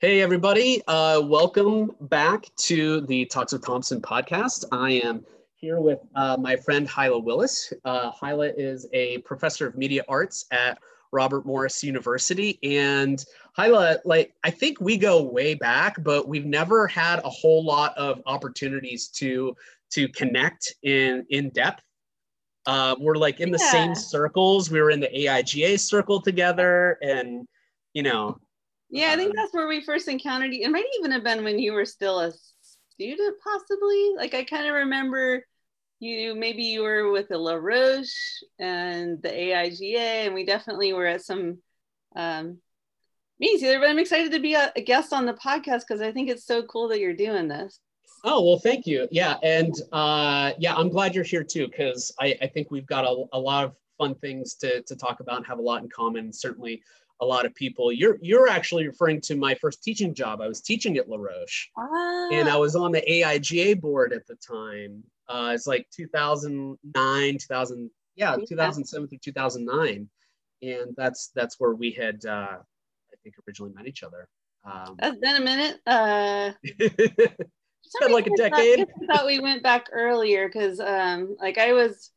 Hey, everybody. Uh, welcome back to the Talks with Thompson podcast. I am here with uh, my friend Hyla Willis. Uh, Hyla is a professor of media arts at Robert Morris University. And Hyla, like, I think we go way back, but we've never had a whole lot of opportunities to to connect in in depth. Uh, we're like in the Yeah. same circles. We were in the AIGA circle together, and you know, Yeah, I think Um, that's where we first encountered you. It might even have been when you were still a student, possibly. Like I kind of remember you maybe you were with the La Roche and the AIGA, and we definitely were at some um, meetings together. But I'm excited to be a, a guest on the podcast because I think it's so cool that you're doing this. Oh, well, thank you. Yeah. And uh, yeah, I'm glad you're here too, because I, I think we've got a, a lot of fun things to, to talk about and have a lot in common. Certainly a lot of people. You're you're actually referring to my first teaching job. I was teaching at La Roche and I Ah, was on the AIGA board at the time. Uh, it's like 2009, 2000, yeah, Yeah. 2007 through 2009. And that's that's where we had, uh, I think, originally met each other. Um, that's been a minute. Uh, It's been like a reason I thought- decade. I I thought we went back earlier because, um, like, I was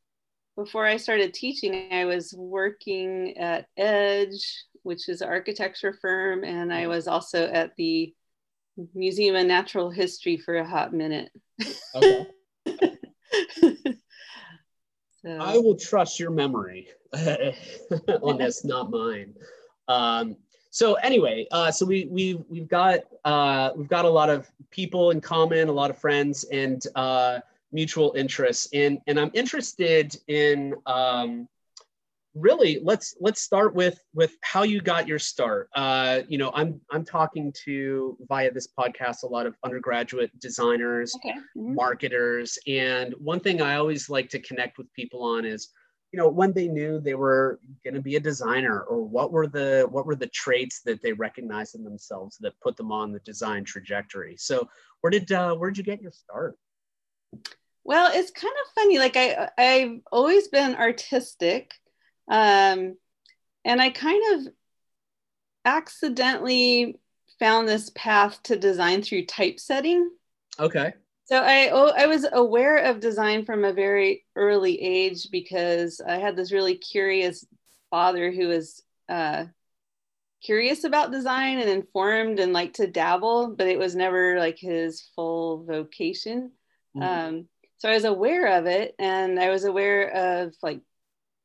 before I started teaching, I was working at Edge, which is an architecture firm, and I was also at the Museum of Natural History for a hot minute. okay. so, I will trust your memory on this, not mine. Um, so anyway, uh, so we we we've got uh, we've got a lot of people in common, a lot of friends, and uh, mutual interests. And and I'm interested in um, really let's let's start with with how you got your start. Uh, you know, I'm I'm talking to via this podcast a lot of undergraduate designers okay. Mhm. marketers. And one thing I always like to connect with people on is, you know, when they knew they were going to be a designer, or what were the what were the traits that they recognized in themselves that put them on the design trajectory. So, where did uh, where did you get your start? Well, it's kind of funny. Like I, I've always been artistic, um, and I kind of accidentally found this path to design through typesetting. Okay. So I, oh, I was aware of design from a very early age because I had this really curious father who was uh, curious about design and informed and liked to dabble, but it was never like his full vocation. Mhm. Um, so I was aware of it, and I was aware of like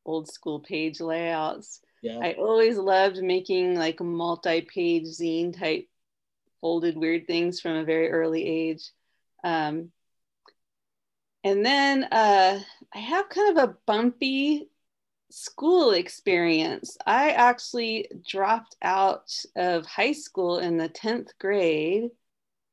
old school page layouts. yeah. I always loved making like multi-page zine type folded weird things from a very early age. Um, and then uh, I have kind of a bumpy school experience. I actually dropped out of high school in the 10th grade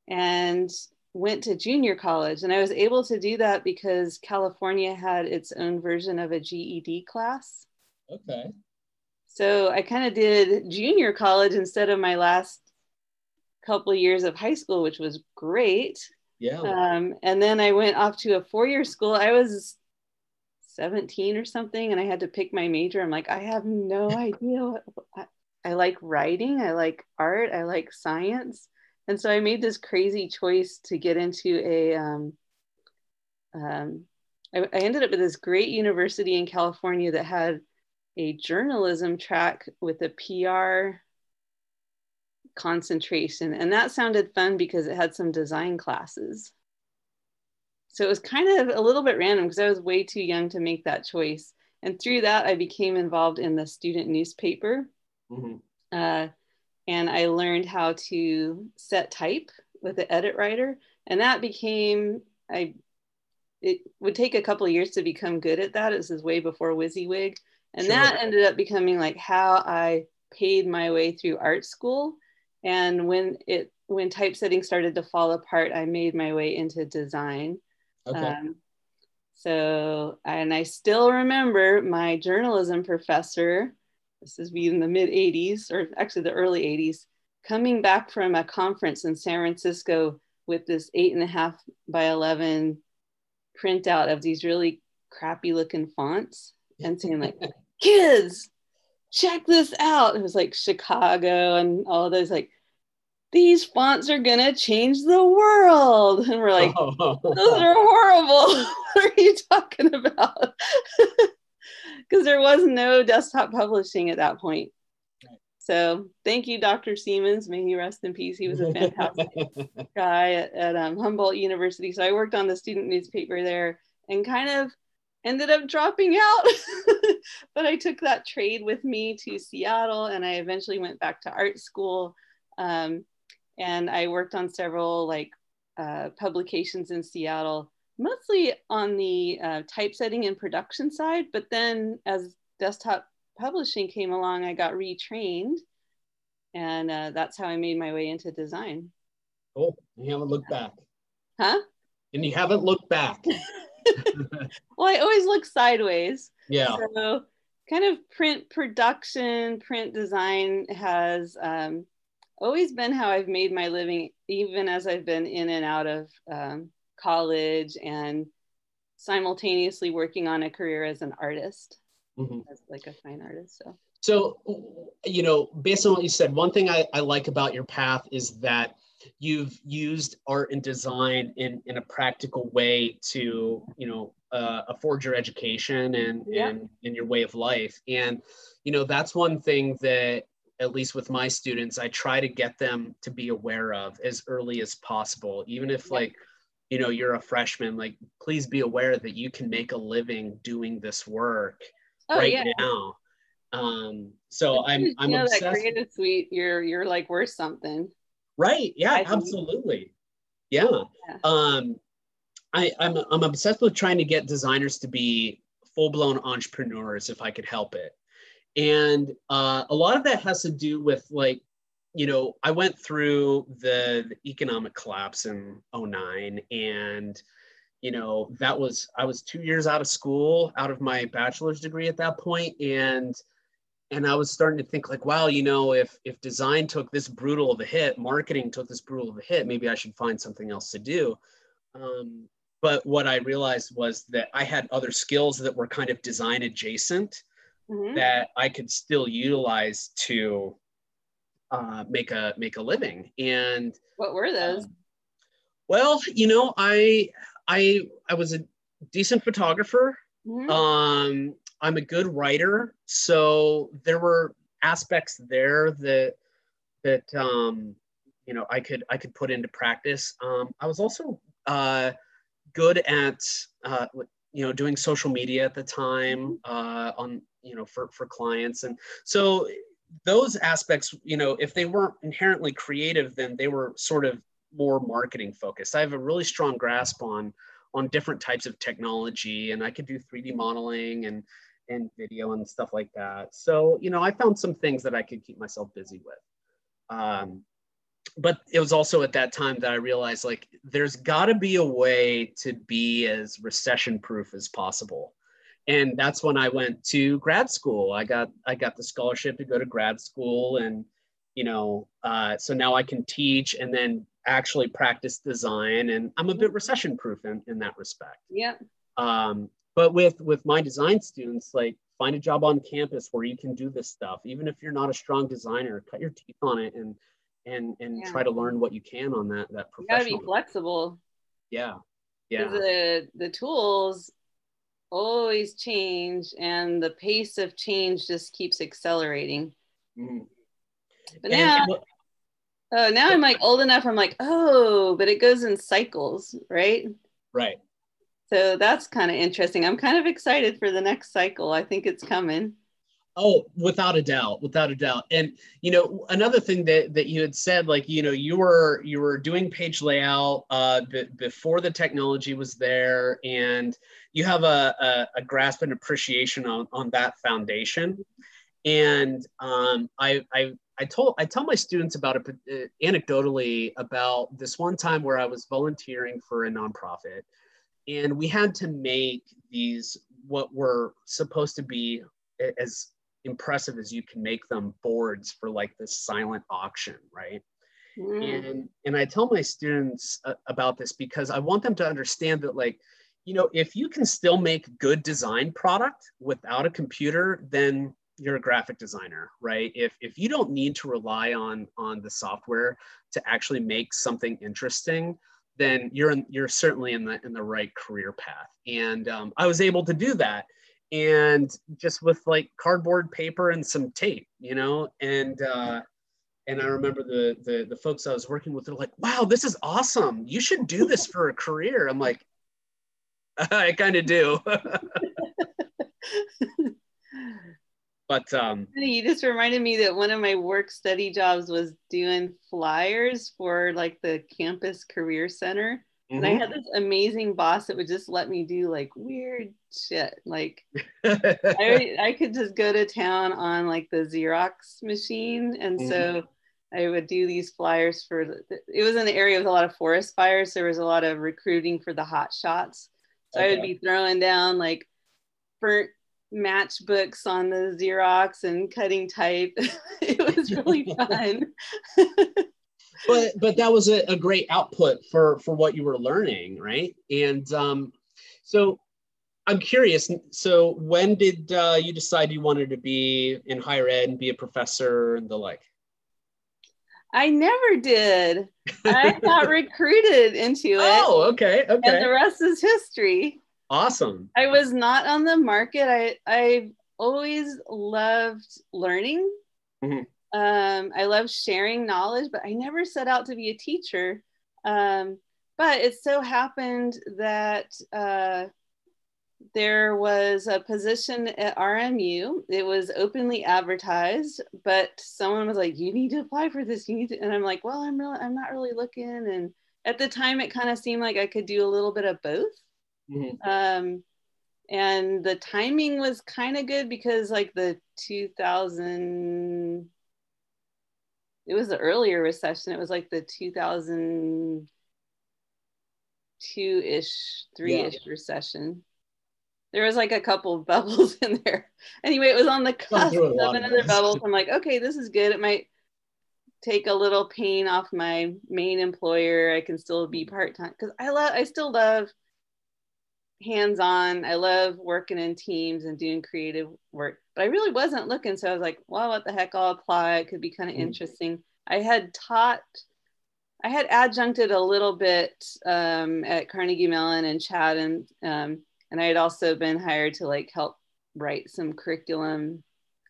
and went to junior college. And I was able to do that because California had its own version of a GED class. okay. So I kind of did junior college instead of my last couple of years of high school, which was great. Yeah. Um, and then I went off to a four year school. I was 17 or something, and I had to pick my major. I'm like, I have no idea. What, I, I like writing, I like art, I like science. And so I made this crazy choice to get into a. Um, um, I, I ended up at this great university in California that had a journalism track with a PR concentration. And that sounded fun because it had some design classes. So it was kind of a little bit random because I was way too young to make that choice. And through that, I became involved in the student newspaper. Mhm. Uh, and I learned how to set type with the EditWriter. And that became, I, it would take a couple of years to become good at that. This is way before WYSIWYG. And Sure. that ended up becoming like how I paid my way through art school. And when it when typesetting started to fall apart, I made my way into design. Okay. Um, so, and I still remember my journalism professor, this is we in the mid 80s, or actually the early 80s, coming back from a conference in San Francisco with this eight and a half by 11 printout of these really crappy looking fonts and saying, like, kids, check this out. It was like Chicago and all those, like, these fonts are gonna change the world. And we're like, those are horrible. what are you talking about? Because there was no desktop publishing at that point. So thank you, Dr. Siemens. May he rest in peace. He was a fantastic guy at, at um, Humboldt University. So I worked on the student newspaper there and kind of ended up dropping out. but I took that trade with me to Seattle and I eventually went back to art school. Um, and I worked on several like uh, publications in Seattle, mostly on the uh, typesetting and production side. But then as desktop publishing came along, I got retrained. And uh, that's how I made my way into design. Oh, you haven't looked back. Huh? And you haven't looked back. well, I always look sideways. Yeah. So, kind of print production, print design has um, always been how I've made my living, even as I've been in and out of um, college and simultaneously working on a career as an artist, mm-hmm. as like a fine artist. So. So, you know, based on what you said, one thing I, I like about your path is that you've used art and design in, in a practical way to, you know, uh, afford your education and, yeah. and, and your way of life. And, you know, that's one thing that at least with my students, I try to get them to be aware of as early as possible. Even if yeah. like, you know, you're a freshman, like please be aware that you can make a living doing this work oh, right yeah. now. Um, so I'm I'm you know obsessed. that creative suite, you're you're like worth something. Right. Yeah, absolutely. Yeah. yeah. Um I, I'm I'm obsessed with trying to get designers to be full-blown entrepreneurs if I could help it and uh, a lot of that has to do with like you know i went through the, the, economic collapse in 09 and you know that was i was two years out of school out of my bachelor's degree at that point and and i was starting to think like wow you know if if design took this brutal of a hit marketing took this brutal of a hit maybe i should find something else to do um, but what i realized was that i had other skills that were kind of design adjacent mm-hmm. that I could still utilize to uh, make a make a living. And what were those? Um, well, you know, I I I was a decent photographer. Mm-hmm. Um, I'm a good writer, so there were aspects there that that um, you know I could I could put into practice. Um, I was also uh, good at uh, you know doing social media at the time mm-hmm. uh, on you know for for clients and so those aspects you know if they weren't inherently creative then they were sort of more marketing focused. I have a really strong grasp on on different types of technology and i could do 3d modeling and and video and stuff like that. So you know i found some things that i could keep myself busy with. Um, but it was also at that time that i realized like there's got to be a way to be as recession proof as possible and that's when I went to grad school. I got I got the scholarship to go to grad school, and you know, uh, so now I can teach and then actually practice design, and I'm a bit recession proof in, in that respect. Yeah. Um, but with with my design students, like find a job on campus where you can do this stuff, even if you're not a strong designer. Cut your teeth on it and and and yeah. try to learn what you can on that that professional. You gotta be flexible. Yeah. Yeah. The the tools always change and the pace of change just keeps accelerating. Mm. but now oh now i'm like old enough i'm like oh but it goes in cycles right? Right. So that's kind of interesting. I'm kind of excited for the next cycle. I think it's coming Oh, without a doubt, without a doubt. And you know, another thing that that you had said, like you know, you were you were doing page layout uh, b- before the technology was there, and you have a, a, a grasp and appreciation on on that foundation. And um, I I I told I tell my students about it uh, anecdotally about this one time where I was volunteering for a nonprofit, and we had to make these what were supposed to be as impressive as you can make them boards for like this silent auction, right? Mm. And and I tell my students uh, about this because I want them to understand that like you know if you can still make good design product without a computer then you're a graphic designer, right? If if you don't need to rely on on the software to actually make something interesting, then you're in, you're certainly in the in the right career path. And um, I was able to do that, and just with like cardboard paper and some tape, you know, and uh, and I remember the, the the folks I was working with, they're like, "Wow, this is awesome! You should do this for a career." I'm like, I kind of do. but um, you just reminded me that one of my work study jobs was doing flyers for like the campus career center. Mm-hmm. And I mm-hmm. had this amazing boss that would just let me do like weird shit. Like I, I could just go to town on like the Xerox machine. And mm-hmm. so I would do these flyers for, it was in the area with a lot of forest fires. So there was a lot of recruiting for the hot shots. So okay. I would be throwing down like burnt matchbooks on the Xerox and cutting type. it was really fun. But but that was a, a, great output for for what you were learning, right? And um, so I'm curious. So when did uh, you decide you wanted to be in higher ed and be a professor and the like? I never did. I got recruited into it. Oh, okay, okay. And the rest is history. Awesome. I was not on the market. I I always loved learning. Mm-hmm. Um, I love sharing knowledge, but I never set out to be a teacher. Um, but it so happened that uh, there was a position at RMU. It was openly advertised, but someone was like, "You need to apply for this. You need to," and I'm like, "Well, I'm really, I'm not really looking." And at the time, it kind of seemed like I could do a little bit of both. Mm-hmm. Um, and the timing was kind of good because, like, the 2000, it was the earlier recession. It was like the 2002 ish, three ish yeah. recession there was like a couple of bubbles in there. Anyway, it was on the cusp of another bubble. I'm like, okay, this is good. It might take a little pain off my main employer. I can still be part time because I love. I still love hands on. I love working in teams and doing creative work. But I really wasn't looking, so I was like, well, what the heck? I'll apply. It could be kind of mm. interesting. I had taught. I had adjuncted a little bit um, at Carnegie Mellon and Chatham and um, and I had also been hired to like help write some curriculum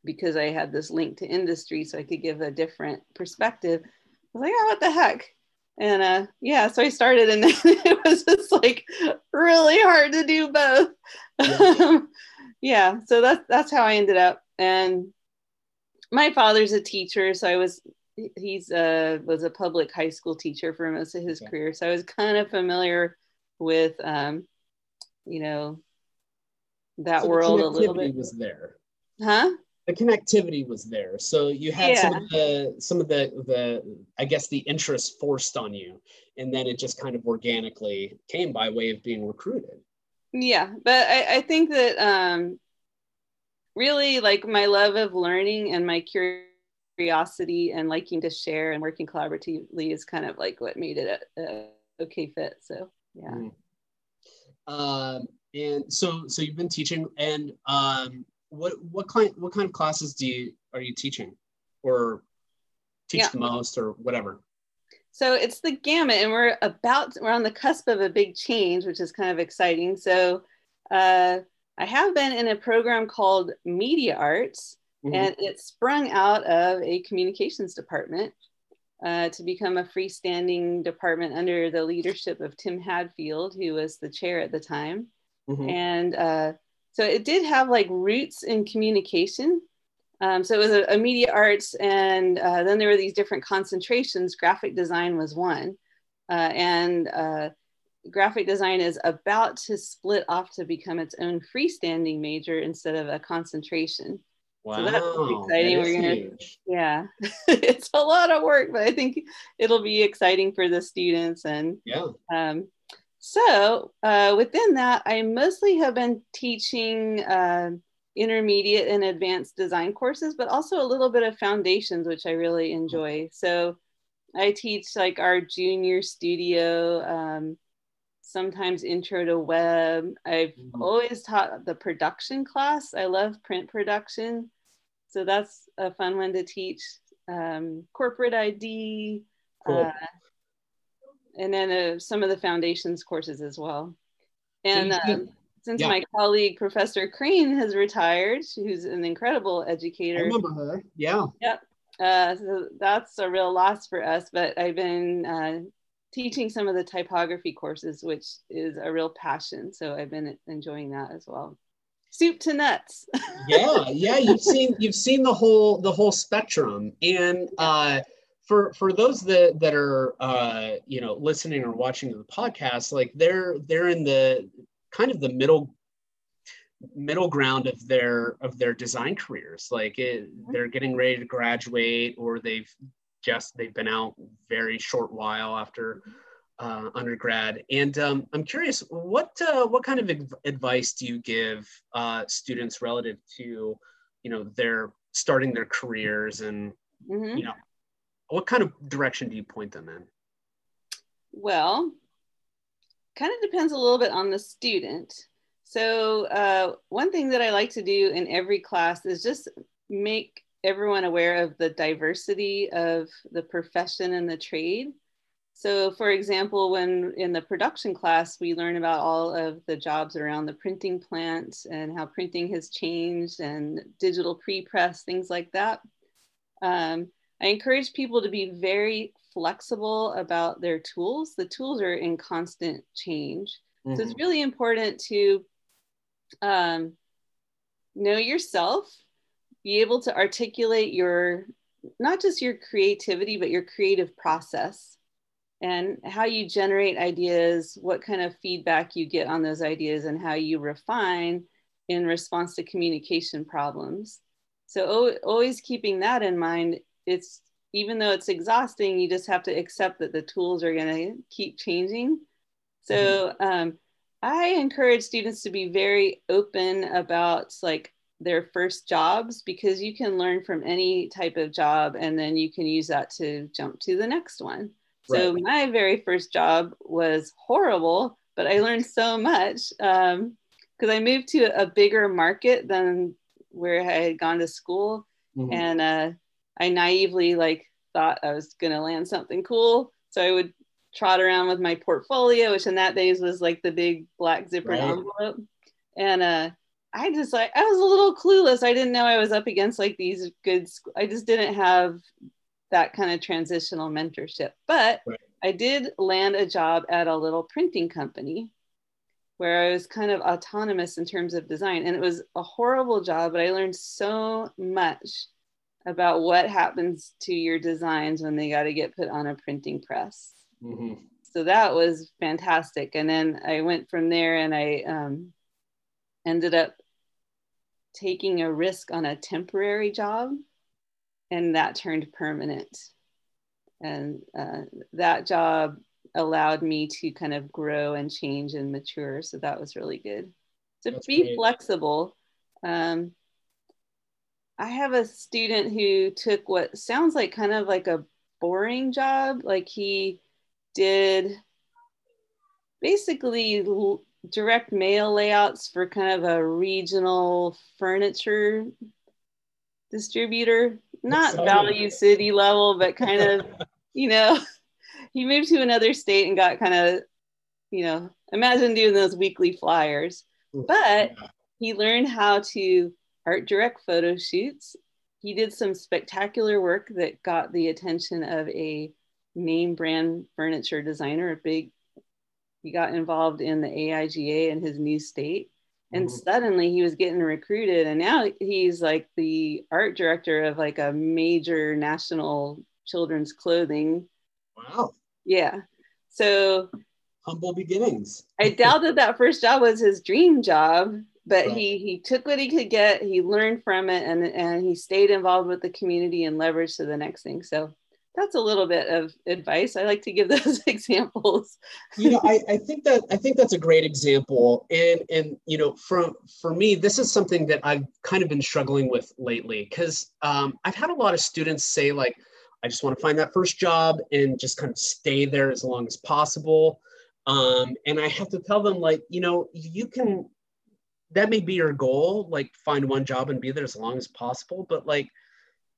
because I had this link to industry so I could give a different perspective. I was like, oh, what the heck? And uh, yeah, so I started and it was just like really hard to do both. Yeah. yeah, so that's that's how I ended up. And my father's a teacher, so I was he's uh was a public high school teacher for most of his okay. career. So I was kind of familiar with um, you know that so world a little bit was there huh the connectivity was there so you had yeah. some of the some of the the i guess the interest forced on you and then it just kind of organically came by way of being recruited yeah but i, I think that um really like my love of learning and my curiosity and liking to share and working collaboratively is kind of like what made it a, a okay fit so yeah mm. Um, and so, so you've been teaching, and um, what what kind what kind of classes do you are you teaching, or teach yeah. the most, or whatever? So it's the gamut, and we're about we're on the cusp of a big change, which is kind of exciting. So uh, I have been in a program called Media Arts, mm-hmm. and it sprung out of a communications department uh, to become a freestanding department under the leadership of Tim Hadfield, who was the chair at the time. Mm-hmm. And uh, so it did have like roots in communication. Um, so it was a, a media arts, and uh, then there were these different concentrations. Graphic design was one, uh, and uh, graphic design is about to split off to become its own freestanding major instead of a concentration. Wow, so that's exciting. That We're gonna, huge. yeah, it's a lot of work, but I think it'll be exciting for the students. And yeah, um, so uh, within that, I mostly have been teaching uh, intermediate and advanced design courses, but also a little bit of foundations, which I really enjoy. So I teach like our junior studio. Um, sometimes intro to web. I've mm-hmm. always taught the production class. I love print production. so that's a fun one to teach. Um, corporate ID, cool. uh, and then uh, some of the foundations courses as well. And um, since yeah. my colleague Professor Crane has retired, who's an incredible educator. I remember her. Yeah. Yep. Uh, so that's a real loss for us. But I've been uh, teaching some of the typography courses, which is a real passion. So I've been enjoying that as well. Soup to nuts. yeah, yeah. You've seen you've seen the whole the whole spectrum, and uh, for for those that that are uh, you know listening or watching the podcast, like they're they're in the kind of the middle middle ground of their of their design careers like it, mm-hmm. they're getting ready to graduate or they've just they've been out very short while after uh, undergrad and um, i'm curious what uh, what kind of advice do you give uh, students relative to you know their starting their careers and mm-hmm. you know what kind of direction do you point them in well kind of depends a little bit on the student. So uh, one thing that I like to do in every class is just make everyone aware of the diversity of the profession and the trade. So for example, when in the production class, we learn about all of the jobs around the printing plant and how printing has changed and digital pre-press, things like that. Um, I encourage people to be very flexible about their tools. The tools are in constant change. Mm-hmm. So it's mm-hmm. really important to um, know yourself, be able to articulate your, not just your creativity, but your creative process and how you generate ideas, what kind of feedback you get on those ideas, and how you refine in response to communication problems. So, always keeping that in mind, it's even though it's exhausting, you just have to accept that the tools are going to keep changing. So mm-hmm. um, I encourage students to be very open about like their first jobs because you can learn from any type of job and then you can use that to jump to the next one. Right. So my very first job was horrible, but I learned so much because um, I moved to a bigger market than where I had gone to school. Mm-hmm. And uh, I naively like thought I was gonna land something cool. So I would trot around with my portfolio, which in that days was like the big black zipper right. envelope. And uh, I just like I was a little clueless. I didn't know I was up against like these good. Sc- I just didn't have that kind of transitional mentorship. But right. I did land a job at a little printing company where I was kind of autonomous in terms of design. And it was a horrible job, but I learned so much about what happens to your designs when they got to get put on a printing press. Mm-hmm. So that was fantastic. And then I went from there and I um, ended up taking a risk on a temporary job, and that turned permanent. And uh, that job allowed me to kind of grow and change and mature. So that was really good. So That's be great. flexible. Um, I have a student who took what sounds like kind of like a boring job. Like he did basically direct mail layouts for kind of a regional furniture distributor, not value city level, but kind of, you know, he moved to another state and got kind of, you know, imagine doing those weekly flyers. But he learned how to art direct photo shoots. He did some spectacular work that got the attention of a name brand furniture designer, a big, he got involved in the AIGA in his new state. And mm-hmm. suddenly he was getting recruited, and now he's like the art director of like a major national children's clothing. Wow. Yeah. So humble beginnings. I doubt that that first job was his dream job, but right. he he took what he could get he learned from it and and he stayed involved with the community and leveraged to the next thing. So that's a little bit of advice. I like to give those examples. You know I, I think that i think that's a great example. And and you know from for me this is something that i've kind of been struggling with lately because um, i've had a lot of students say like i just want to find that first job and just kind of stay there as long as possible. Um, and i have to tell them like you know you can that may be your goal, like find one job and be there as long as possible, but like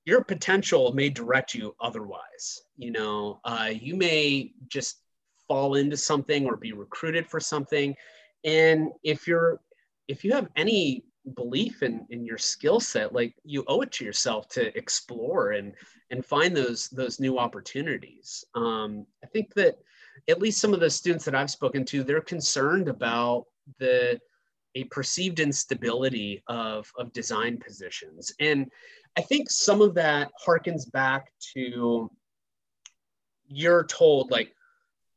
your potential may direct you otherwise. You know, uh, you may just fall into something or be recruited for something. And if you're if you have any belief in in your skill set like you owe it to yourself to explore and and find those those new opportunities um, i think that at least some of the students that i've spoken to they're concerned about the a perceived instability of of design positions and i think some of that harkens back to you're told like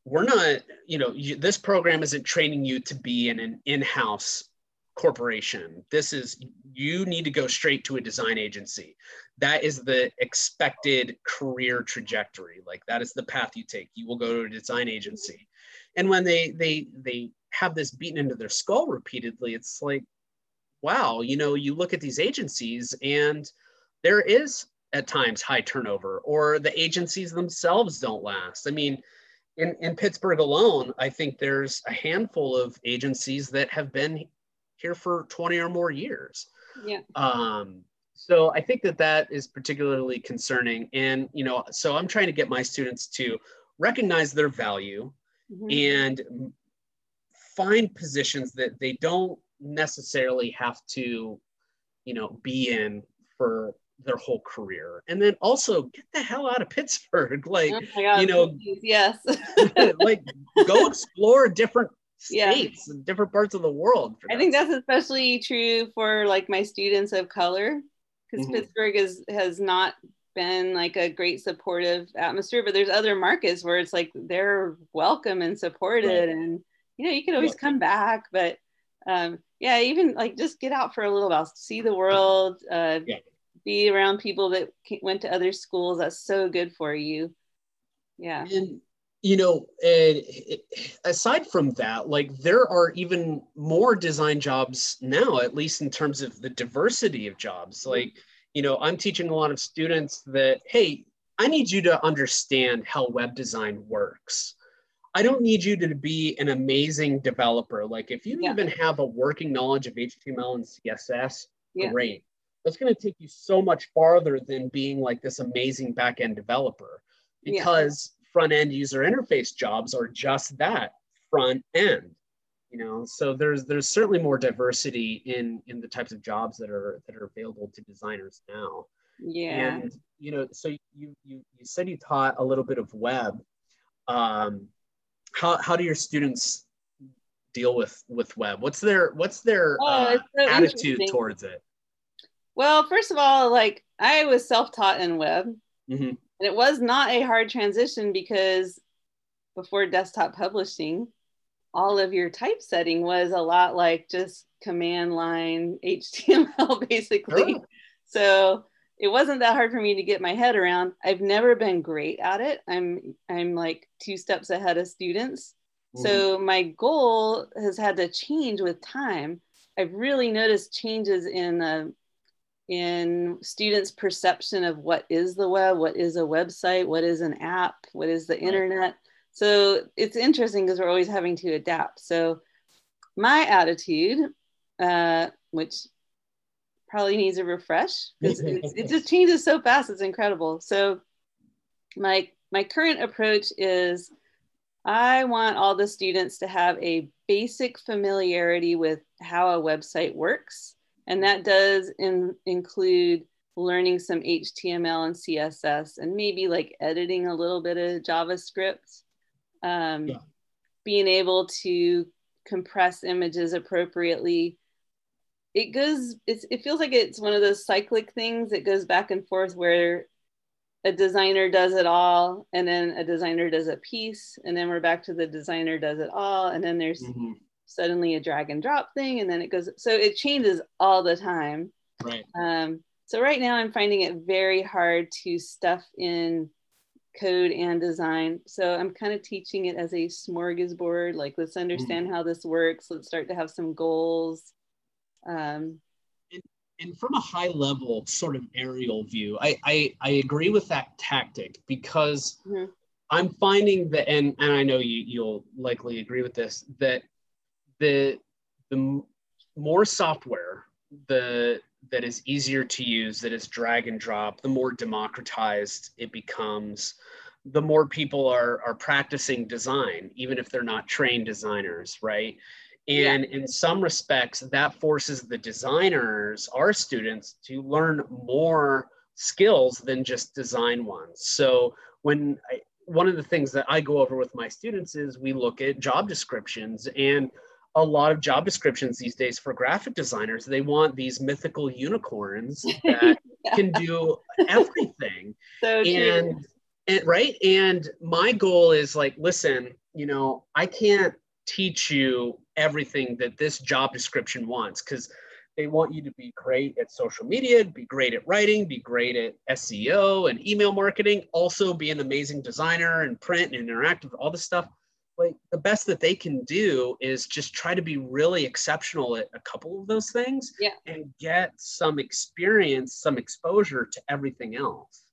we're not you know you, this program isn't training you to be in an in-house corporation. This is, you need to go straight to a design agency. That is the expected career trajectory. Like that is the path you take. You will go to a design agency. And when they, they, they have this beaten into their skull repeatedly, it's like, wow, you know, you look at these agencies and there is at times high turnover or the agencies themselves don't last. I mean, in, in Pittsburgh alone, I think there's a handful of agencies that have been here for 20 or more years. Yeah. Um, so I think that that is particularly concerning. And, you know, so I'm trying to get my students to recognize their value mm-hmm. and find positions that they don't necessarily have to, you know, be in for their whole career and then also get the hell out of pittsburgh like oh God, you know yes like go explore different states yeah. and different parts of the world. I think that's especially true for like my students of color because mm-hmm. Pittsburgh is has not been like a great supportive atmosphere, but there's other markets where it's like they're welcome and supported right. and you know you can always come back, but um yeah, even like just get out for a little while, see the world, uh yeah. be around people that went to other schools. That's so good for you. Yeah. And you know and aside from that like there are even more design jobs now at least in terms of the diversity of jobs mm-hmm. You know i'm teaching a lot of students that hey i need you to understand how web design works. I don't need you to be an amazing developer. Like if you yeah. even have a working knowledge of html and css yeah. great. That's going to take you so much farther than being like this amazing back-end developer because front end user interface jobs are just that front end you know so there's there's certainly more diversity in in the types of jobs that are that are available to designers now. Yeah. And you know so you you you said you taught a little bit of web. Um how how do your students deal with with web? What's their what's their oh, uh, so attitude towards it? Well first of all like i was self-taught in web. Mm-hmm. And it was not a hard transition because before desktop publishing, all of your typesetting was a lot like just command line HTML basically. Sure. So it wasn't that hard for me to get my head around. I've never been great at it. I'm I'm like two steps ahead of students. Mm. So my goal has had to change with time. I've really noticed changes in the in students' perception of what is the web, what is a website, what is an app, what is the internet. So it's interesting because we're always having to adapt. So my attitude, uh, which probably needs a refresh because it just changes so fast. It's incredible. So my my current approach is I want all the students to have a basic familiarity with how a website works and that does in, include learning some HTML and CSS and maybe like editing a little bit of JavaScript. Um, yeah. Being able to compress images appropriately. It goes, it feels like it's one of those cyclic things that goes back and forth where a designer does it all and then a designer does a piece and then we're back to the designer does it all and then there's mm-hmm suddenly a drag and drop thing and then it goes so it changes all the time right um, so right now i'm finding it very hard to stuff in code and design so i'm kind of teaching it as a smorgasbord like let's understand mm. how this works let's start to have some goals um, and, and from a high level sort of aerial view i i, I agree with that tactic because mm-hmm. i'm finding that and and i know you you'll likely agree with this that the the more software the that is easier to use that is drag and drop the more democratized it becomes the more people are are practicing design even if they're not trained designers right and yeah. in some respects that forces the designers our students to learn more skills than just design ones so when I, one of the things that i go over with my students is we look at job descriptions and a lot of job descriptions these days for graphic designers. They want these mythical unicorns that yeah. can do everything. So and, and right? And my goal is like listen you know i can't teach you everything that this job description wants because they want you to be great at social media, be great at writing, be great at SEO and email marketing, also be an amazing designer and print and interactive, all this stuff like the best that they can do is just try to be really exceptional at a couple of those things yeah. and get some experience some exposure to everything else.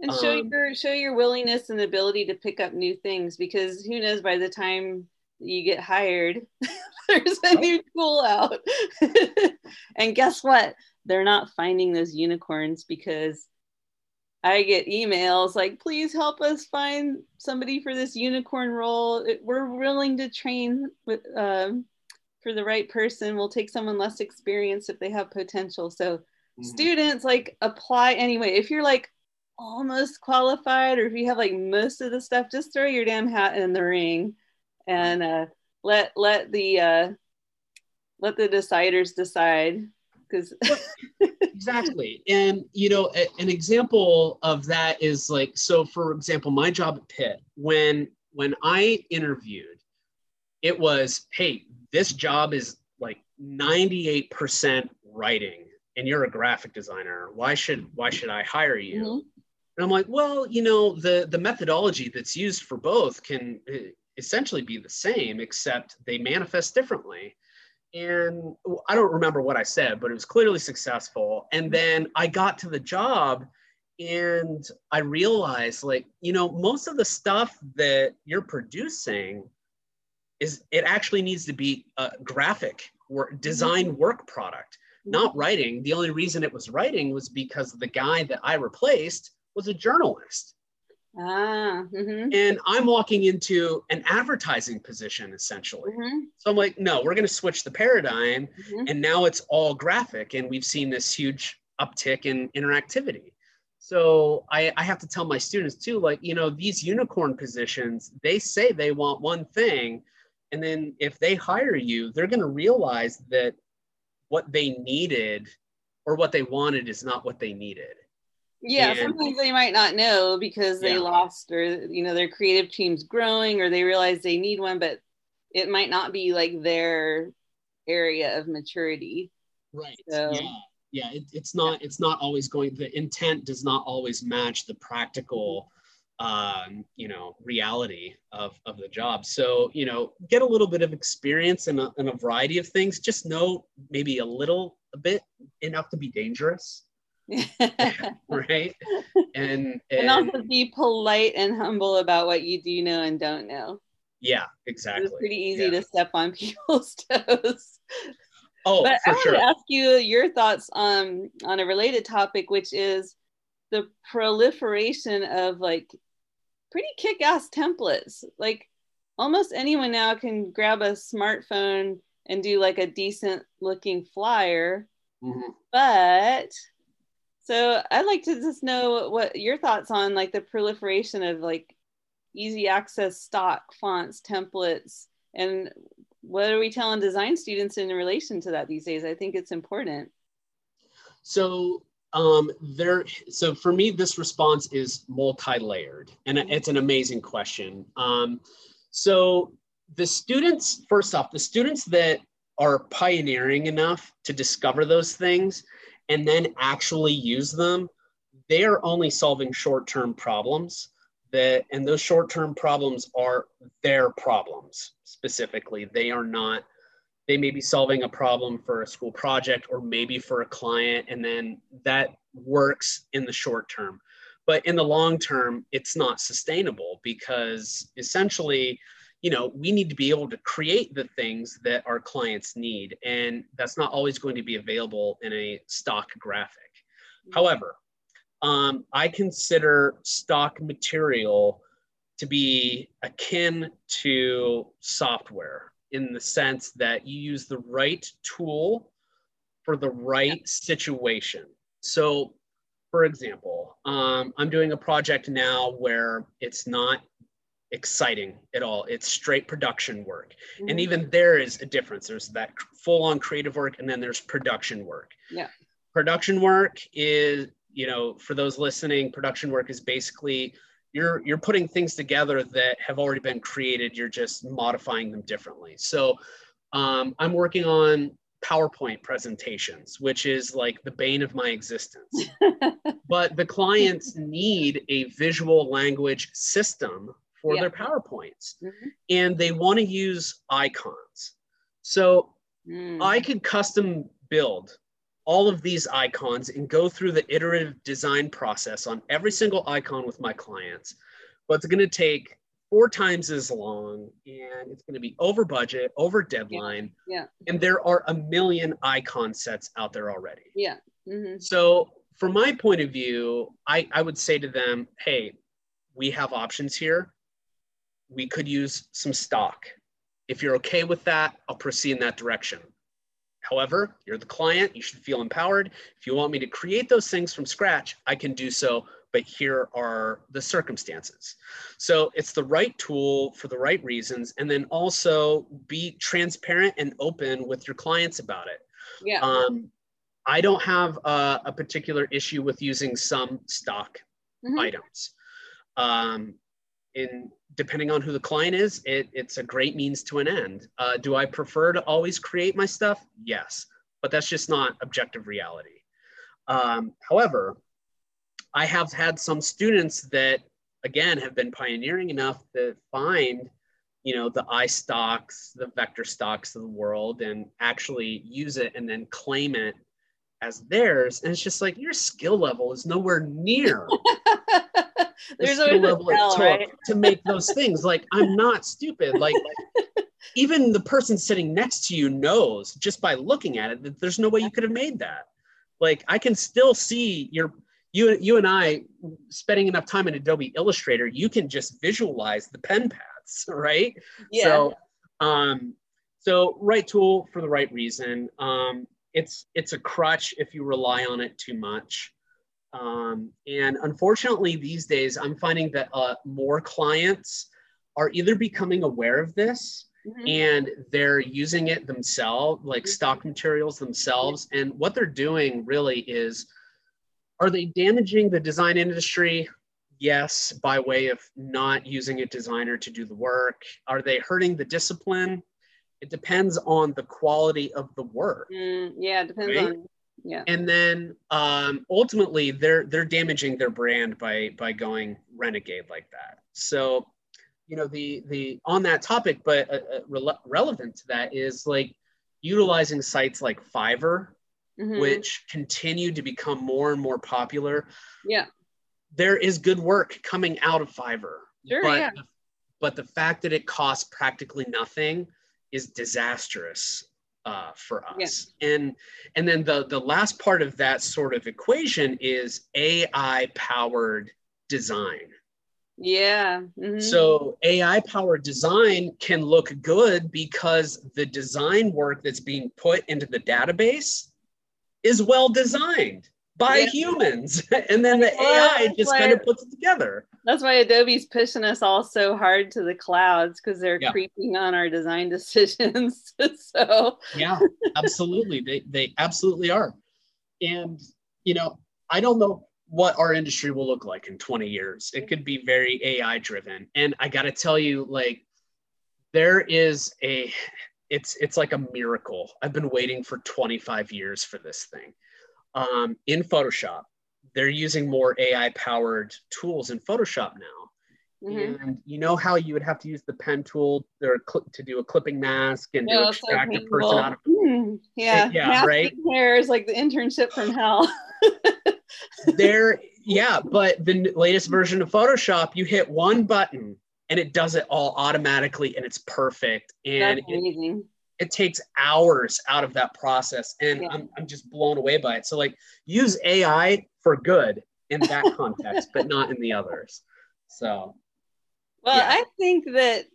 And show um, your show your willingness and ability to pick up new things because who knows by the time you get hired there's a new tool out. And guess what? They're not finding those unicorns because I get emails like, please help us find somebody for this unicorn role. We're willing to train with, um, for the right person. We'll take someone less experienced if they have potential. So, mm-hmm. students like apply anyway. If you're like almost qualified or if you have like most of the stuff, just throw your damn hat in the ring and uh, let let the uh, let the deciders decide because exactly. And you know a, an example of that is like so for example my job at pitt when when i interviewed it was hey this job is like 98% writing and you're a graphic designer. Why should why should i hire you? Mm-hmm. and i'm like well you know the the methodology that's used for both can eh, essentially be the same except they manifest differently and I don't remember what I said, but it was clearly successful. And then I got to the job and I realized like, you know, most of the stuff that you're producing is it actually needs to be a graphic or design mm-hmm. work product, not writing. The only reason it was writing was because the guy that I replaced was a journalist. Ah, mm-hmm. and I'm walking into an advertising position essentially. Mm-hmm. So I'm like, no, we're going to switch the paradigm. Mm-hmm. And now it's all graphic. And we've seen this huge uptick in interactivity. So I, I have to tell my students too, like, you know, these unicorn positions, they say they want one thing. And then if they hire you, they're going to realize that what they needed or what they wanted is not what they needed yeah and, sometimes they might not know because they yeah. lost or you know their creative team's growing or they realize they need one but it might not be like their area of maturity. Right. So. yeah. Yeah it, it's not it's not always going the intent does not always match the practical um, you know reality of, of the job. So you know get a little bit of experience in a, in a variety of things. Just know maybe a little a bit enough to be dangerous right and, and, and also be polite and humble about what you do know and don't know yeah exactly it's pretty easy yeah. to step on people's toes oh but for i want sure. to ask you your thoughts on on a related topic which is the proliferation of like pretty kick-ass templates like almost anyone now can grab a smartphone and do like a decent looking flyer mm-hmm. but so I'd like to just know what your thoughts on like the proliferation of like easy access stock fonts, templates, and what are we telling design students in relation to that these days? I think it's important. So um, there, so for me, this response is multi-layered, and mm-hmm. it's an amazing question. Um, so the students, first off, the students that are pioneering enough to discover those things and then actually use them, they are only solving short-term problems that and those short-term problems are their problems specifically. They are not they may be solving a problem for a school project or maybe for a client and then that works in the short term. But in the long term, it's not sustainable because essentially you know, we need to be able to create the things that our clients need. And that's not always going to be available in a stock graphic. However, um, I consider stock material to be akin to software in the sense that you use the right tool for the right situation. So, for example, um, I'm doing a project now where it's not exciting at all. It's straight production work. Mm-hmm. And even there is a difference. There's that full on creative work, and then there's production work. Yeah. Production work is, you know, for those listening, production work is basically you're you're putting things together that have already been created. You're just modifying them differently. So um, I'm working on PowerPoint presentations, which is like the bane of my existence. but the clients need a visual language system for yeah. their PowerPoints mm-hmm. and they want to use icons. So mm. I could custom build all of these icons and go through the iterative design process on every single icon with my clients. But it's going to take four times as long and it's going to be over budget, over deadline. Yeah. yeah. And there are a million icon sets out there already. Yeah. Mm-hmm. So, from my point of view, I, I would say to them, hey, we have options here we could use some stock. If you're okay with that, I'll proceed in that direction. However, you're the client, you should feel empowered. If you want me to create those things from scratch, I can do so, but here are the circumstances. So it's the right tool for the right reasons, and then also be transparent and open with your clients about it. Yeah. Um, I don't have a, a, particular issue with using some stock mm-hmm. items. Um, in depending on who the client is, it, it's a great means to an end. Uh, do I prefer to always create my stuff? Yes, but that's just not objective reality. Um, however, I have had some students that, again, have been pioneering enough to find, you know, the iStocks, the vector stocks of the world and actually use it and then claim it as theirs. And it's just like your skill level is nowhere near the skill level it took right? to make those things. Like I'm not stupid. Like, like even the person sitting next to you knows just by looking at it that there's no way you could have made that. Like I can still see your you you and I spending enough time in Adobe Illustrator, you can just visualize the pen paths, right? Yeah. So um so right tool for the right reason. Um it's it's a crutch if you rely on it too much. Um, and unfortunately, these days, I'm finding that uh, more clients are either becoming aware of this mm-hmm. and they're using it themselves, like mm-hmm. stock materials themselves. And what they're doing really is are they damaging the design industry? Yes, by way of not using a designer to do the work. Are they hurting the discipline? It depends on the quality of the work. Mm, yeah, it depends right? on yeah. And then um, ultimately they're they're damaging their brand by by going renegade like that. So you know the the on that topic but uh, uh re- relevant to that is like utilizing sites like fiverr mm-hmm. which continue to become more and more popular. Yeah. There is good work coming out of fiverr sure, but, yeah. but the fact that it costs practically nothing is disastrous uh, for us. Yeah. And and then the the last part of that sort of equation is AI powered design. Yeah. Mm-hmm. So AI powered design can look good because the design work that's being put into the database is well designed by yeah. humans and then the AI just kind of puts it together. That's why Adobe's pushing us all so hard to the clouds because they're yeah. creeping on our design decisions. so yeah, absolutely. they they absolutely are. And you know, I don't know what our industry will look like in 20 years. It could be very AI driven. And I got to tell you like there is a it's it's like a miracle. I've been waiting for 25 years for this thing. Um, in Photoshop, they're using more AI powered tools in Photoshop now. Mm-hmm. And you know how you would have to use the pen tool to do a clipping mask and to extract a person out of mm, yeah, yeah, right. Hair is like the internship from hell. there, yeah, but the latest version of Photoshop, you hit one button and it does it all automatically and it's perfect and. It, it, takes hours out of that process and Yeah. I'm, I'm just blown away by it so like use ai for good in that context but not in the others so Well, Yeah. I think that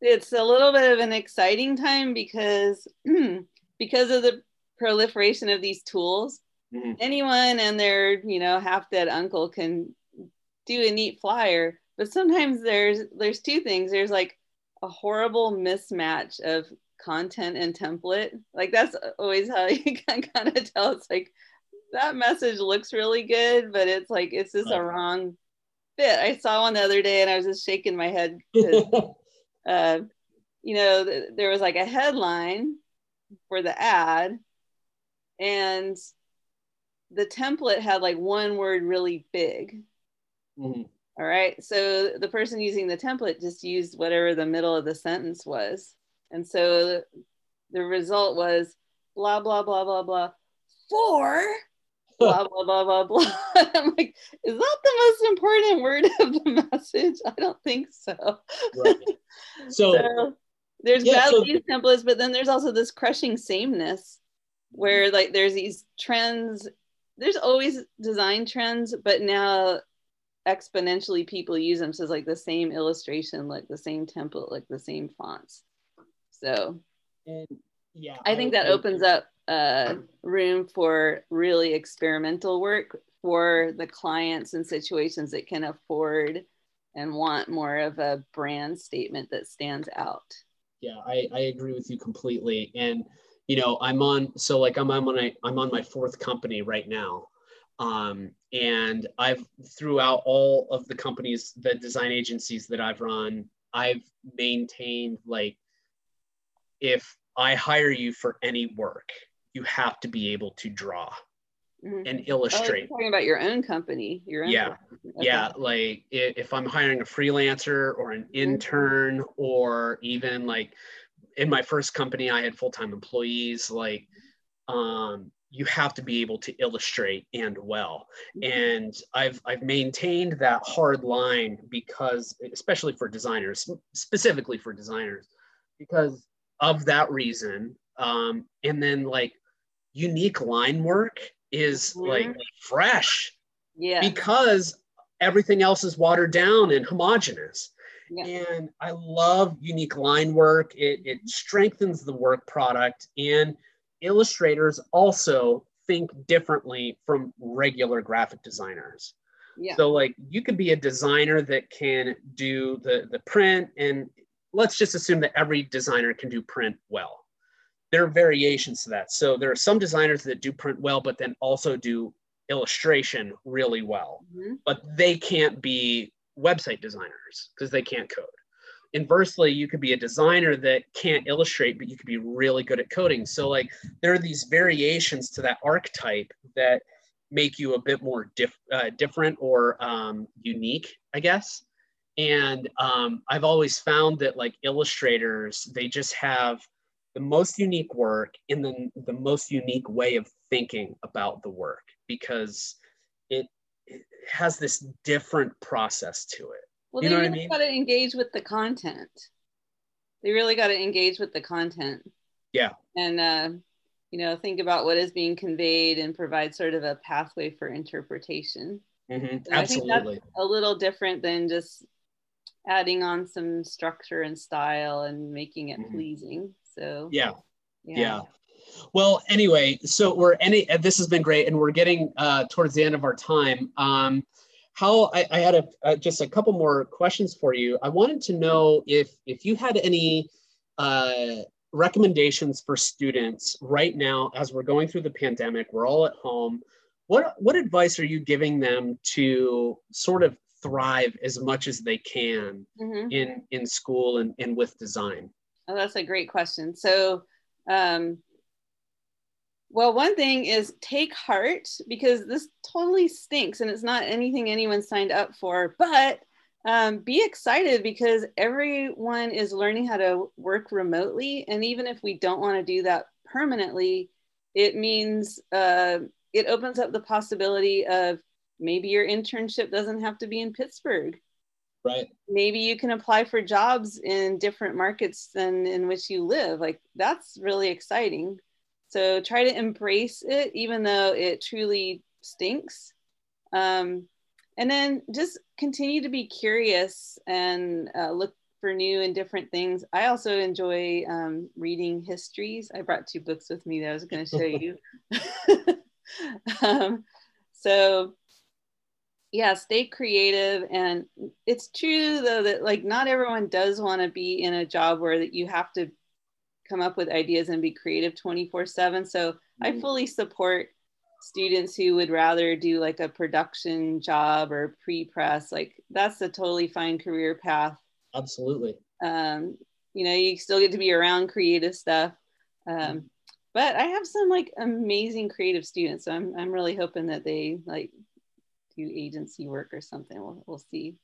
it's a little bit of an exciting time because because of the proliferation of these tools. Mhm. Anyone and their, you know, half dead uncle can do a neat flyer, but sometimes there's there's two things. There's like a horrible mismatch of content and template. Like that's always how you can kind of tell it's like that message looks really good, but it's like it's just a wrong fit. I saw one the other day and I was just shaking my head. uh, you know, th- there was like a headline for the ad, and the template had like one word really big. Mhm. All right. So the person using the template just used whatever the middle of the sentence was. And so the result was blah, blah, blah, blah, blah, for blah, blah, blah, blah, blah. I'm like, is that the most important word of the message? I don't think so. Right. so So there's Yeah, bad so- templates, but then there's also this crushing sameness where like there's these trends. There's always design trends, but now exponentially people use them. So it's like the same illustration, like the same template, like the same fonts. So and yeah I think that opens up uh, room for really experimental work for the clients and situations that can afford and want more of a brand statement that stands out. yeah I, I agree with you completely and you know i'm on so like i'm, on a, i'm on my fourth company right now um, and i've throughout all of the companies the design agencies that i've run i've maintained like if i hire you for any work you have to be able to draw Mhm. and Oh, illustrate talking about your own company. Your own Yeah. company. Okay. yeah like if i'm hiring a freelancer or an intern or even like in my first company i had full-time employees like um you have to be able to illustrate and well and i've i've maintained that hard line because especially for designers specifically for designers because of that reason um and then like unique line work is like Mhm. fresh Yeah. because everything else is watered down and homogenous. Yeah. And I love unique line work. It, it strengthens the work product, and illustrators also think differently from regular graphic designers. yeah. So, like, you could be a designer that can do the, the print, and let's just assume that every designer can do print well. There are variations to that. So, there are some designers that do print well, but then also do illustration really well Mhm. but they can't be website designers because they can't code. Inversely, you could be a designer that can't illustrate, but you could be really good at coding. So, like, there are these variations to that archetype that make you a bit more diff- uh, different or um, unique, I guess. And um, I've always found that, like, illustrators, they just have the most unique work in the, the most unique way of thinking about the work because it it has this different process to it. Well, you they know what I really mean? got to engage with the content. They really got to engage with the content. Yeah. And, uh, you know, think about what is being conveyed and provide sort of a pathway for interpretation. Mhm, So I think that's Absolutely. a little different than just adding on some structure and style and making it Mhm. pleasing. So, Yeah. Yeah. Well, anyway, so we're any. uh, This has been great, and we're getting uh, towards the end of our time. Um, how I, I had a, uh, just a couple more questions for you. I wanted to know if if you had any uh, recommendations for students right now as we're going through the pandemic. We're all at home. What what advice are you giving them to sort of thrive as much as they can Mhm. in in school and, and with design? Oh, that's a great question. So, um, well, one thing is take heart because this totally stinks and it's not anything anyone signed up for, but um, be excited because everyone is learning how to work remotely. And even if we don't want to do that permanently, it means uh, it opens up the possibility of maybe your internship doesn't have to be in Pittsburgh. Right. Maybe you can apply for jobs in different markets than in which you live. Like that's really exciting. So try to embrace it even though it truly stinks. Um, and then just continue to be curious and uh, look for new and different things. I also enjoy um, reading histories. I brought two books with me that i was going to show you. Um, so yeah stay creative and it's true though that like not everyone does want to be in a job where that you have to come up with ideas and be creative 24 7 so i mm-hmm. fully support students who would rather do like a production job or pre-press like that's a totally fine career path absolutely um you know you still get to be around creative stuff um mm-hmm. but i have some like amazing creative students so i'm, I'm really hoping that they like do agency work or something. We'll, we'll see.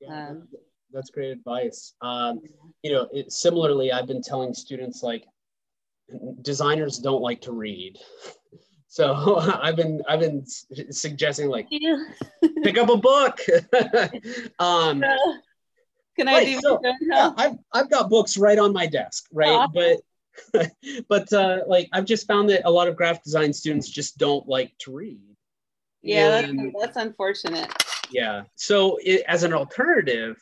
Yeah, um, that's great advice. Um, you know, it, similarly, I've been telling students like designers don't like to read. So I've been I've been suggesting like pick up a book. um, Can I right, do? So, yeah, I've I've got books right on my desk, right? But but uh, like I've just found that a lot of graphic design students just don't like to read yeah and, that's, that's unfortunate yeah so it, as an alternative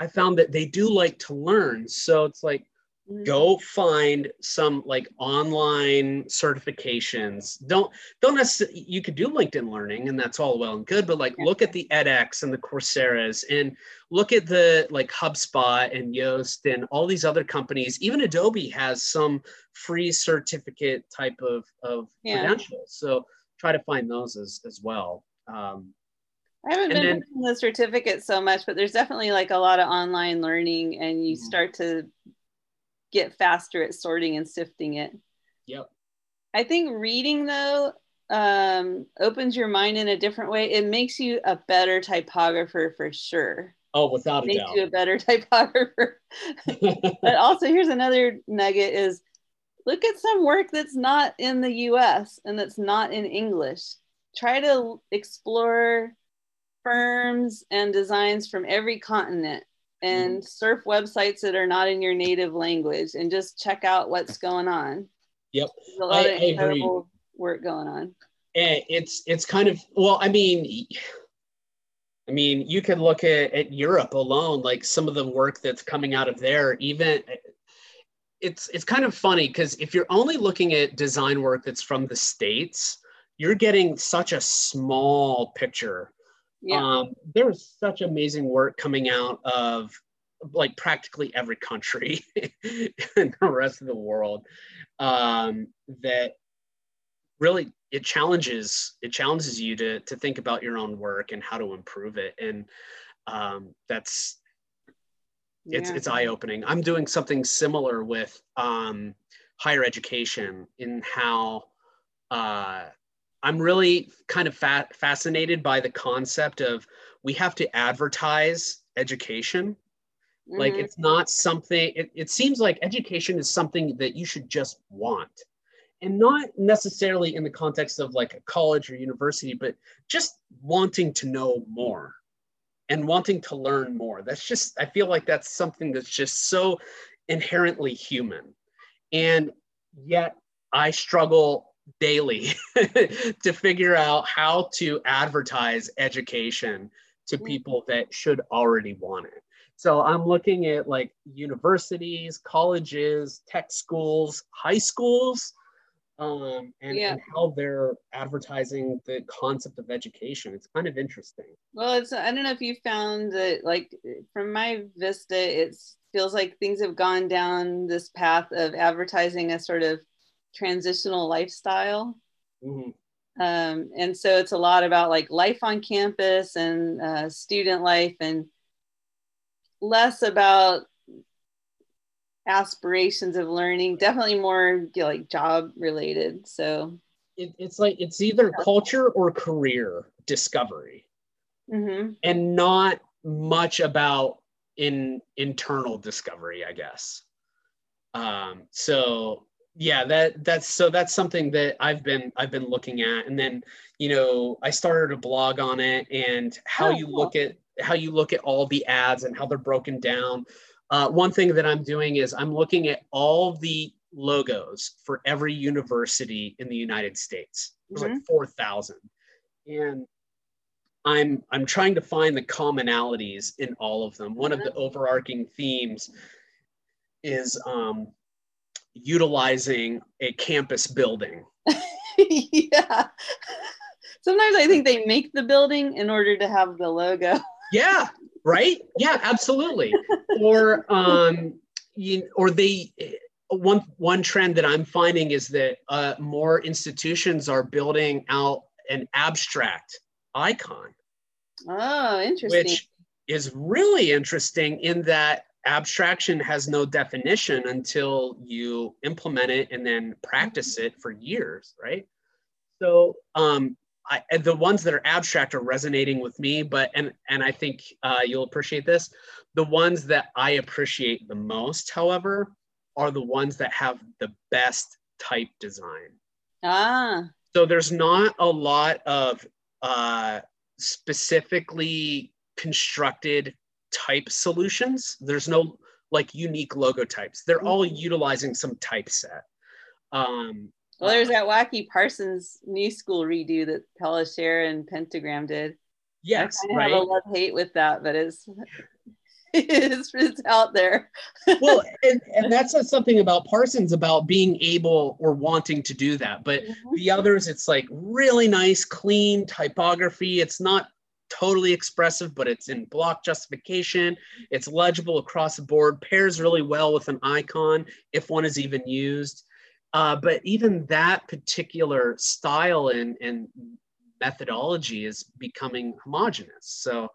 i found that they do like to learn so it's like mm-hmm. go find some like online certifications don't don't necessarily you could do linkedin learning and that's all well and good but like yeah. look at the edx and the coursera's and look at the like hubspot and yoast and all these other companies even adobe has some free certificate type of of yeah. credentials so try to find those as, as well. Um, I haven't been then, the certificate so much, but there's definitely like a lot of online learning, and you mm-hmm. start to get faster at sorting and sifting it. Yep. I think reading though um, opens your mind in a different way. It makes you a better typographer for sure. Oh, without it a makes doubt. you a better typographer. but also, here's another nugget: is look at some work that's not in the US and that's not in English. Try to explore firms and designs from every continent and mm-hmm. surf websites that are not in your native language and just check out what's going on. Yep. There's a lot I, of incredible work going on. It's it's kind of well, I mean, I mean, you can look at, at Europe alone, like some of the work that's coming out of there, even it's it's kind of funny because if you're only looking at design work that's from the states, you're getting such a small picture. Yeah. Um, there's such amazing work coming out of like practically every country in the rest of the world um, that really it challenges it challenges you to to think about your own work and how to improve it and um, that's it's yeah. it's eye opening. I'm doing something similar with um, higher education in how uh, I'm really kind of fa- fascinated by the concept of we have to advertise education. Mm-hmm. Like it's not something. It, it seems like education is something that you should just want and not necessarily in the context of like a college or university, but just wanting to know more and wanting to learn more. That's just, I feel like that's something that's just so inherently human. And yet I struggle daily to figure out how to advertise education to mm. people that should already want it. So I'm looking at like universities, colleges, tech schools, high schools, um, and, yeah. and, how they're advertising the concept of education. It's kind of interesting. Well, it's I don't know if you found that like from my vista, it feels like things have gone down this path of advertising a sort of transitional lifestyle. Mm-hmm. Um, and so it's a lot about like life on campus and uh, student life and less about aspirations of learning definitely more you know, like job related so it, it's like it's either culture or career discovery mm-hmm. and not much about in internal discovery i guess um so yeah that that's so that's something that i've been i've been looking at and then you know i started a blog on it and how oh, you cool. look at how you look at all the ads and how they're broken down. Uh, one thing that I'm doing is I'm looking at all the logos for every university in the United States. There's mm-hmm. like 4,000. And I'm I'm trying to find the commonalities in all of them. One of the mm-hmm. overarching themes is um, utilizing a campus building. yeah. Sometimes I think they make the building in order to have the logo. yeah, right? Yeah, absolutely. or um you, or they one one trend that I'm finding is that uh, more institutions are building out an abstract icon. Oh, interesting. Which is really interesting in that abstraction has no definition until you implement it and then practice it for years, right? So um, I, the ones that are abstract are resonating with me, but and and I think uh, you'll appreciate this. The ones that I appreciate the most, however, are the ones that have the best type design. Ah. So there's not a lot of uh, specifically constructed type solutions. There's no like unique logo types. They're all mm-hmm. utilizing some typeset. Um, well, there's that wacky Parsons New School redo that Paula Scher and Pentagram did. Yes, I right. have a love hate with that, but it's it's, it's out there. well, and, and that says something about Parsons about being able or wanting to do that. But mm-hmm. the others, it's like really nice, clean typography. It's not totally expressive, but it's in block justification. It's legible across the board, pairs really well with an icon if one is even used. Uh, but even that particular style and, and methodology is becoming homogenous. So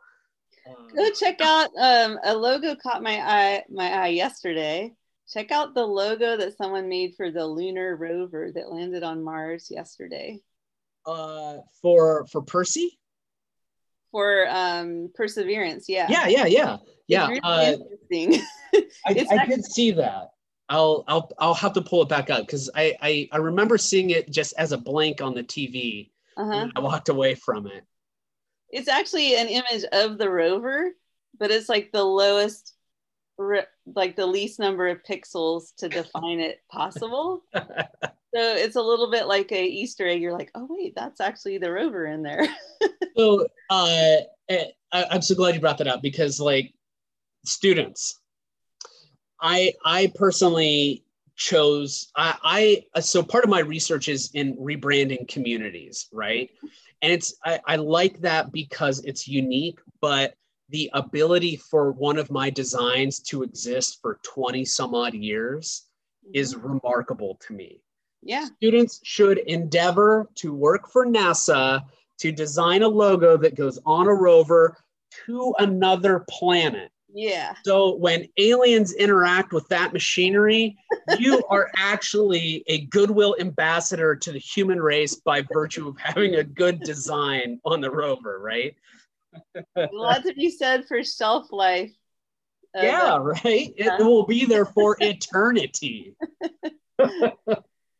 um, go check out um, a logo caught my eye my eye yesterday. Check out the logo that someone made for the lunar rover that landed on Mars yesterday. Uh, for for Percy for um, perseverance. Yeah. Yeah, yeah, yeah, yeah. Really uh, interesting. I, I did see that. I'll I'll I'll have to pull it back up because I, I I remember seeing it just as a blank on the TV. Uh-huh. I walked away from it. It's actually an image of the rover, but it's like the lowest, like the least number of pixels to define it possible. so it's a little bit like a Easter egg. You're like, oh wait, that's actually the rover in there. so uh, eh, I, I'm so glad you brought that up because like students, I I personally chose I, I so part of my research is in rebranding communities, right? And it's I, I like that because it's unique, but the ability for one of my designs to exist for 20 some odd years is mm-hmm. remarkable to me. Yeah. Students should endeavor to work for NASA to design a logo that goes on a rover to another planet. Yeah. So when aliens interact with that machinery, you are actually a goodwill ambassador to the human race by virtue of having a good design on the rover, right? Lots to be said for shelf life. Uh, yeah, right. It will be there for eternity.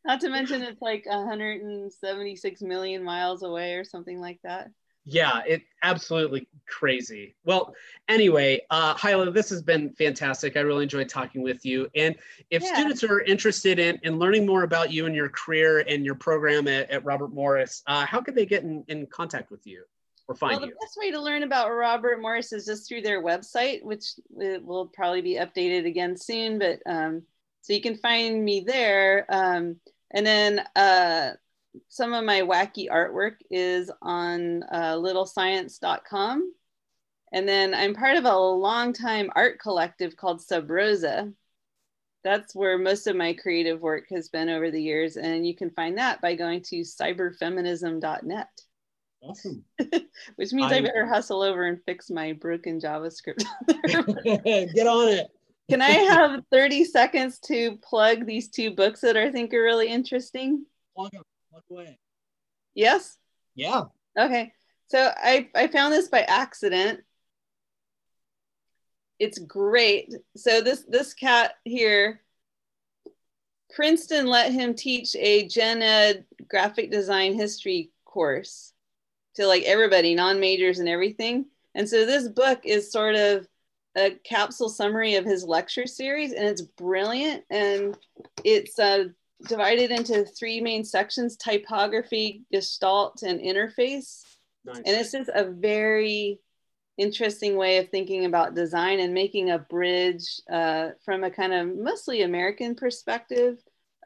Not to mention it's like 176 million miles away or something like that. Yeah, it absolutely crazy. Well, anyway, uh, Hyla, this has been fantastic. I really enjoyed talking with you. And if yeah. students are interested in, in learning more about you and your career and your program at, at Robert Morris, uh, how could they get in, in contact with you? Or find well, the you? best way to learn about Robert Morris is just through their website, which will probably be updated again soon. But um, so you can find me there. Um, and then uh, some of my wacky artwork is on uh, littlescience.com. And then I'm part of a long-time art collective called Sub Rosa. That's where most of my creative work has been over the years. And you can find that by going to cyberfeminism.net. Awesome. Which means I'm... I better hustle over and fix my broken JavaScript. Get on it. Can I have 30 seconds to plug these two books that I think are really interesting? Plug them. Away. Yes? Yeah. Okay. So I, I found this by accident. It's great. So this this cat here, Princeton let him teach a gen ed graphic design history course to like everybody, non-majors and everything. And so this book is sort of a capsule summary of his lecture series, and it's brilliant. And it's uh, divided into three main sections typography, gestalt, and interface. Nice. And it's just a very interesting way of thinking about design and making a bridge uh, from a kind of mostly American perspective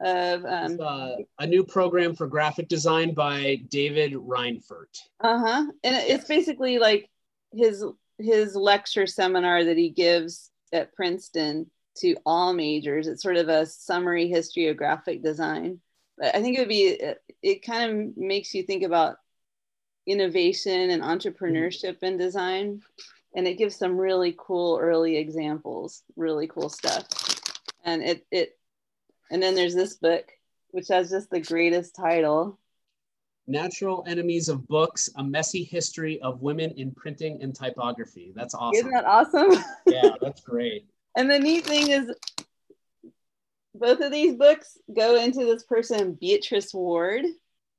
of um, uh, a new program for graphic design by David Reinfurt. Uh huh. And it's basically like his his lecture seminar that he gives at Princeton to all majors. It's sort of a summary history of graphic design. But I think it would be it, it kind of makes you think about innovation and entrepreneurship in design. And it gives some really cool early examples, really cool stuff. And it it and then there's this book, which has just the greatest title. Natural Enemies of Books, A Messy History of Women in Printing and Typography. That's awesome. Isn't that awesome? yeah, that's great. And the neat thing is both of these books go into this person, Beatrice Warde.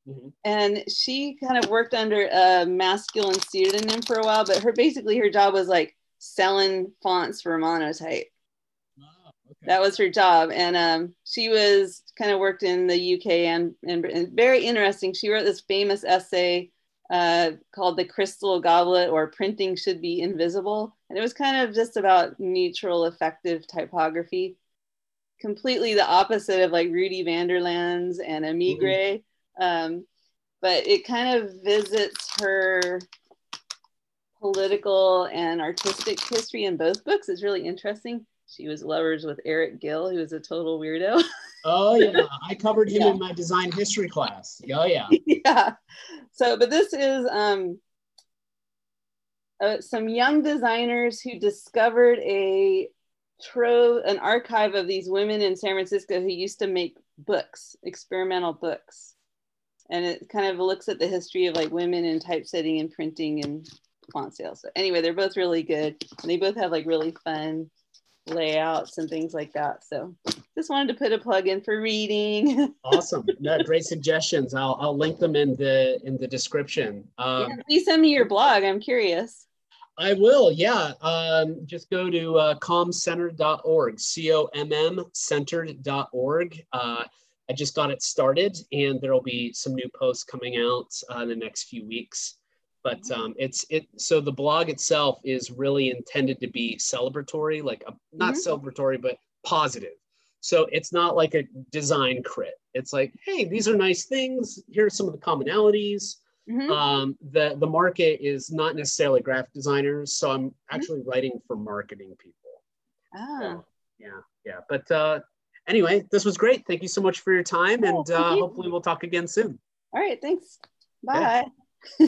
Mm-hmm. And she kind of worked under a masculine pseudonym for a while, but her basically her job was like selling fonts for monotype. Okay. That was her job, and um, she was kind of worked in the UK and, and, and very interesting. She wrote this famous essay uh, called "The Crystal Goblet" or "Printing Should Be Invisible," and it was kind of just about neutral, effective typography. Completely the opposite of like Rudy VanderLans and Emigre, mm-hmm. um, but it kind of visits her political and artistic history in both books. It's really interesting she was lovers with Eric Gill, who was a total weirdo. oh yeah, I covered him yeah. in my design history class. Oh yeah. yeah. So, but this is um, uh, some young designers who discovered a trove, an archive of these women in San Francisco who used to make books, experimental books, and it kind of looks at the history of like women in typesetting and printing and font sales. So anyway, they're both really good, and they both have like really fun layouts and things like that. So just wanted to put a plug in for reading. awesome. No, great suggestions. I'll, I'll link them in the in the description. Um, yeah, please send me your blog. I'm curious. I will. Yeah. Um, just go to uh, commcentered.org, C-O-M-M centered.org. Uh, I just got it started and there'll be some new posts coming out uh, in the next few weeks but mm-hmm. um, it's it so the blog itself is really intended to be celebratory like a, not mm-hmm. celebratory but positive so it's not like a design crit it's like hey these are nice things here are some of the commonalities mm-hmm. um, the the market is not necessarily graphic designers so i'm mm-hmm. actually writing for marketing people oh. So, yeah yeah but uh, anyway this was great thank you so much for your time and uh, hopefully we'll talk again soon all right thanks bye yeah.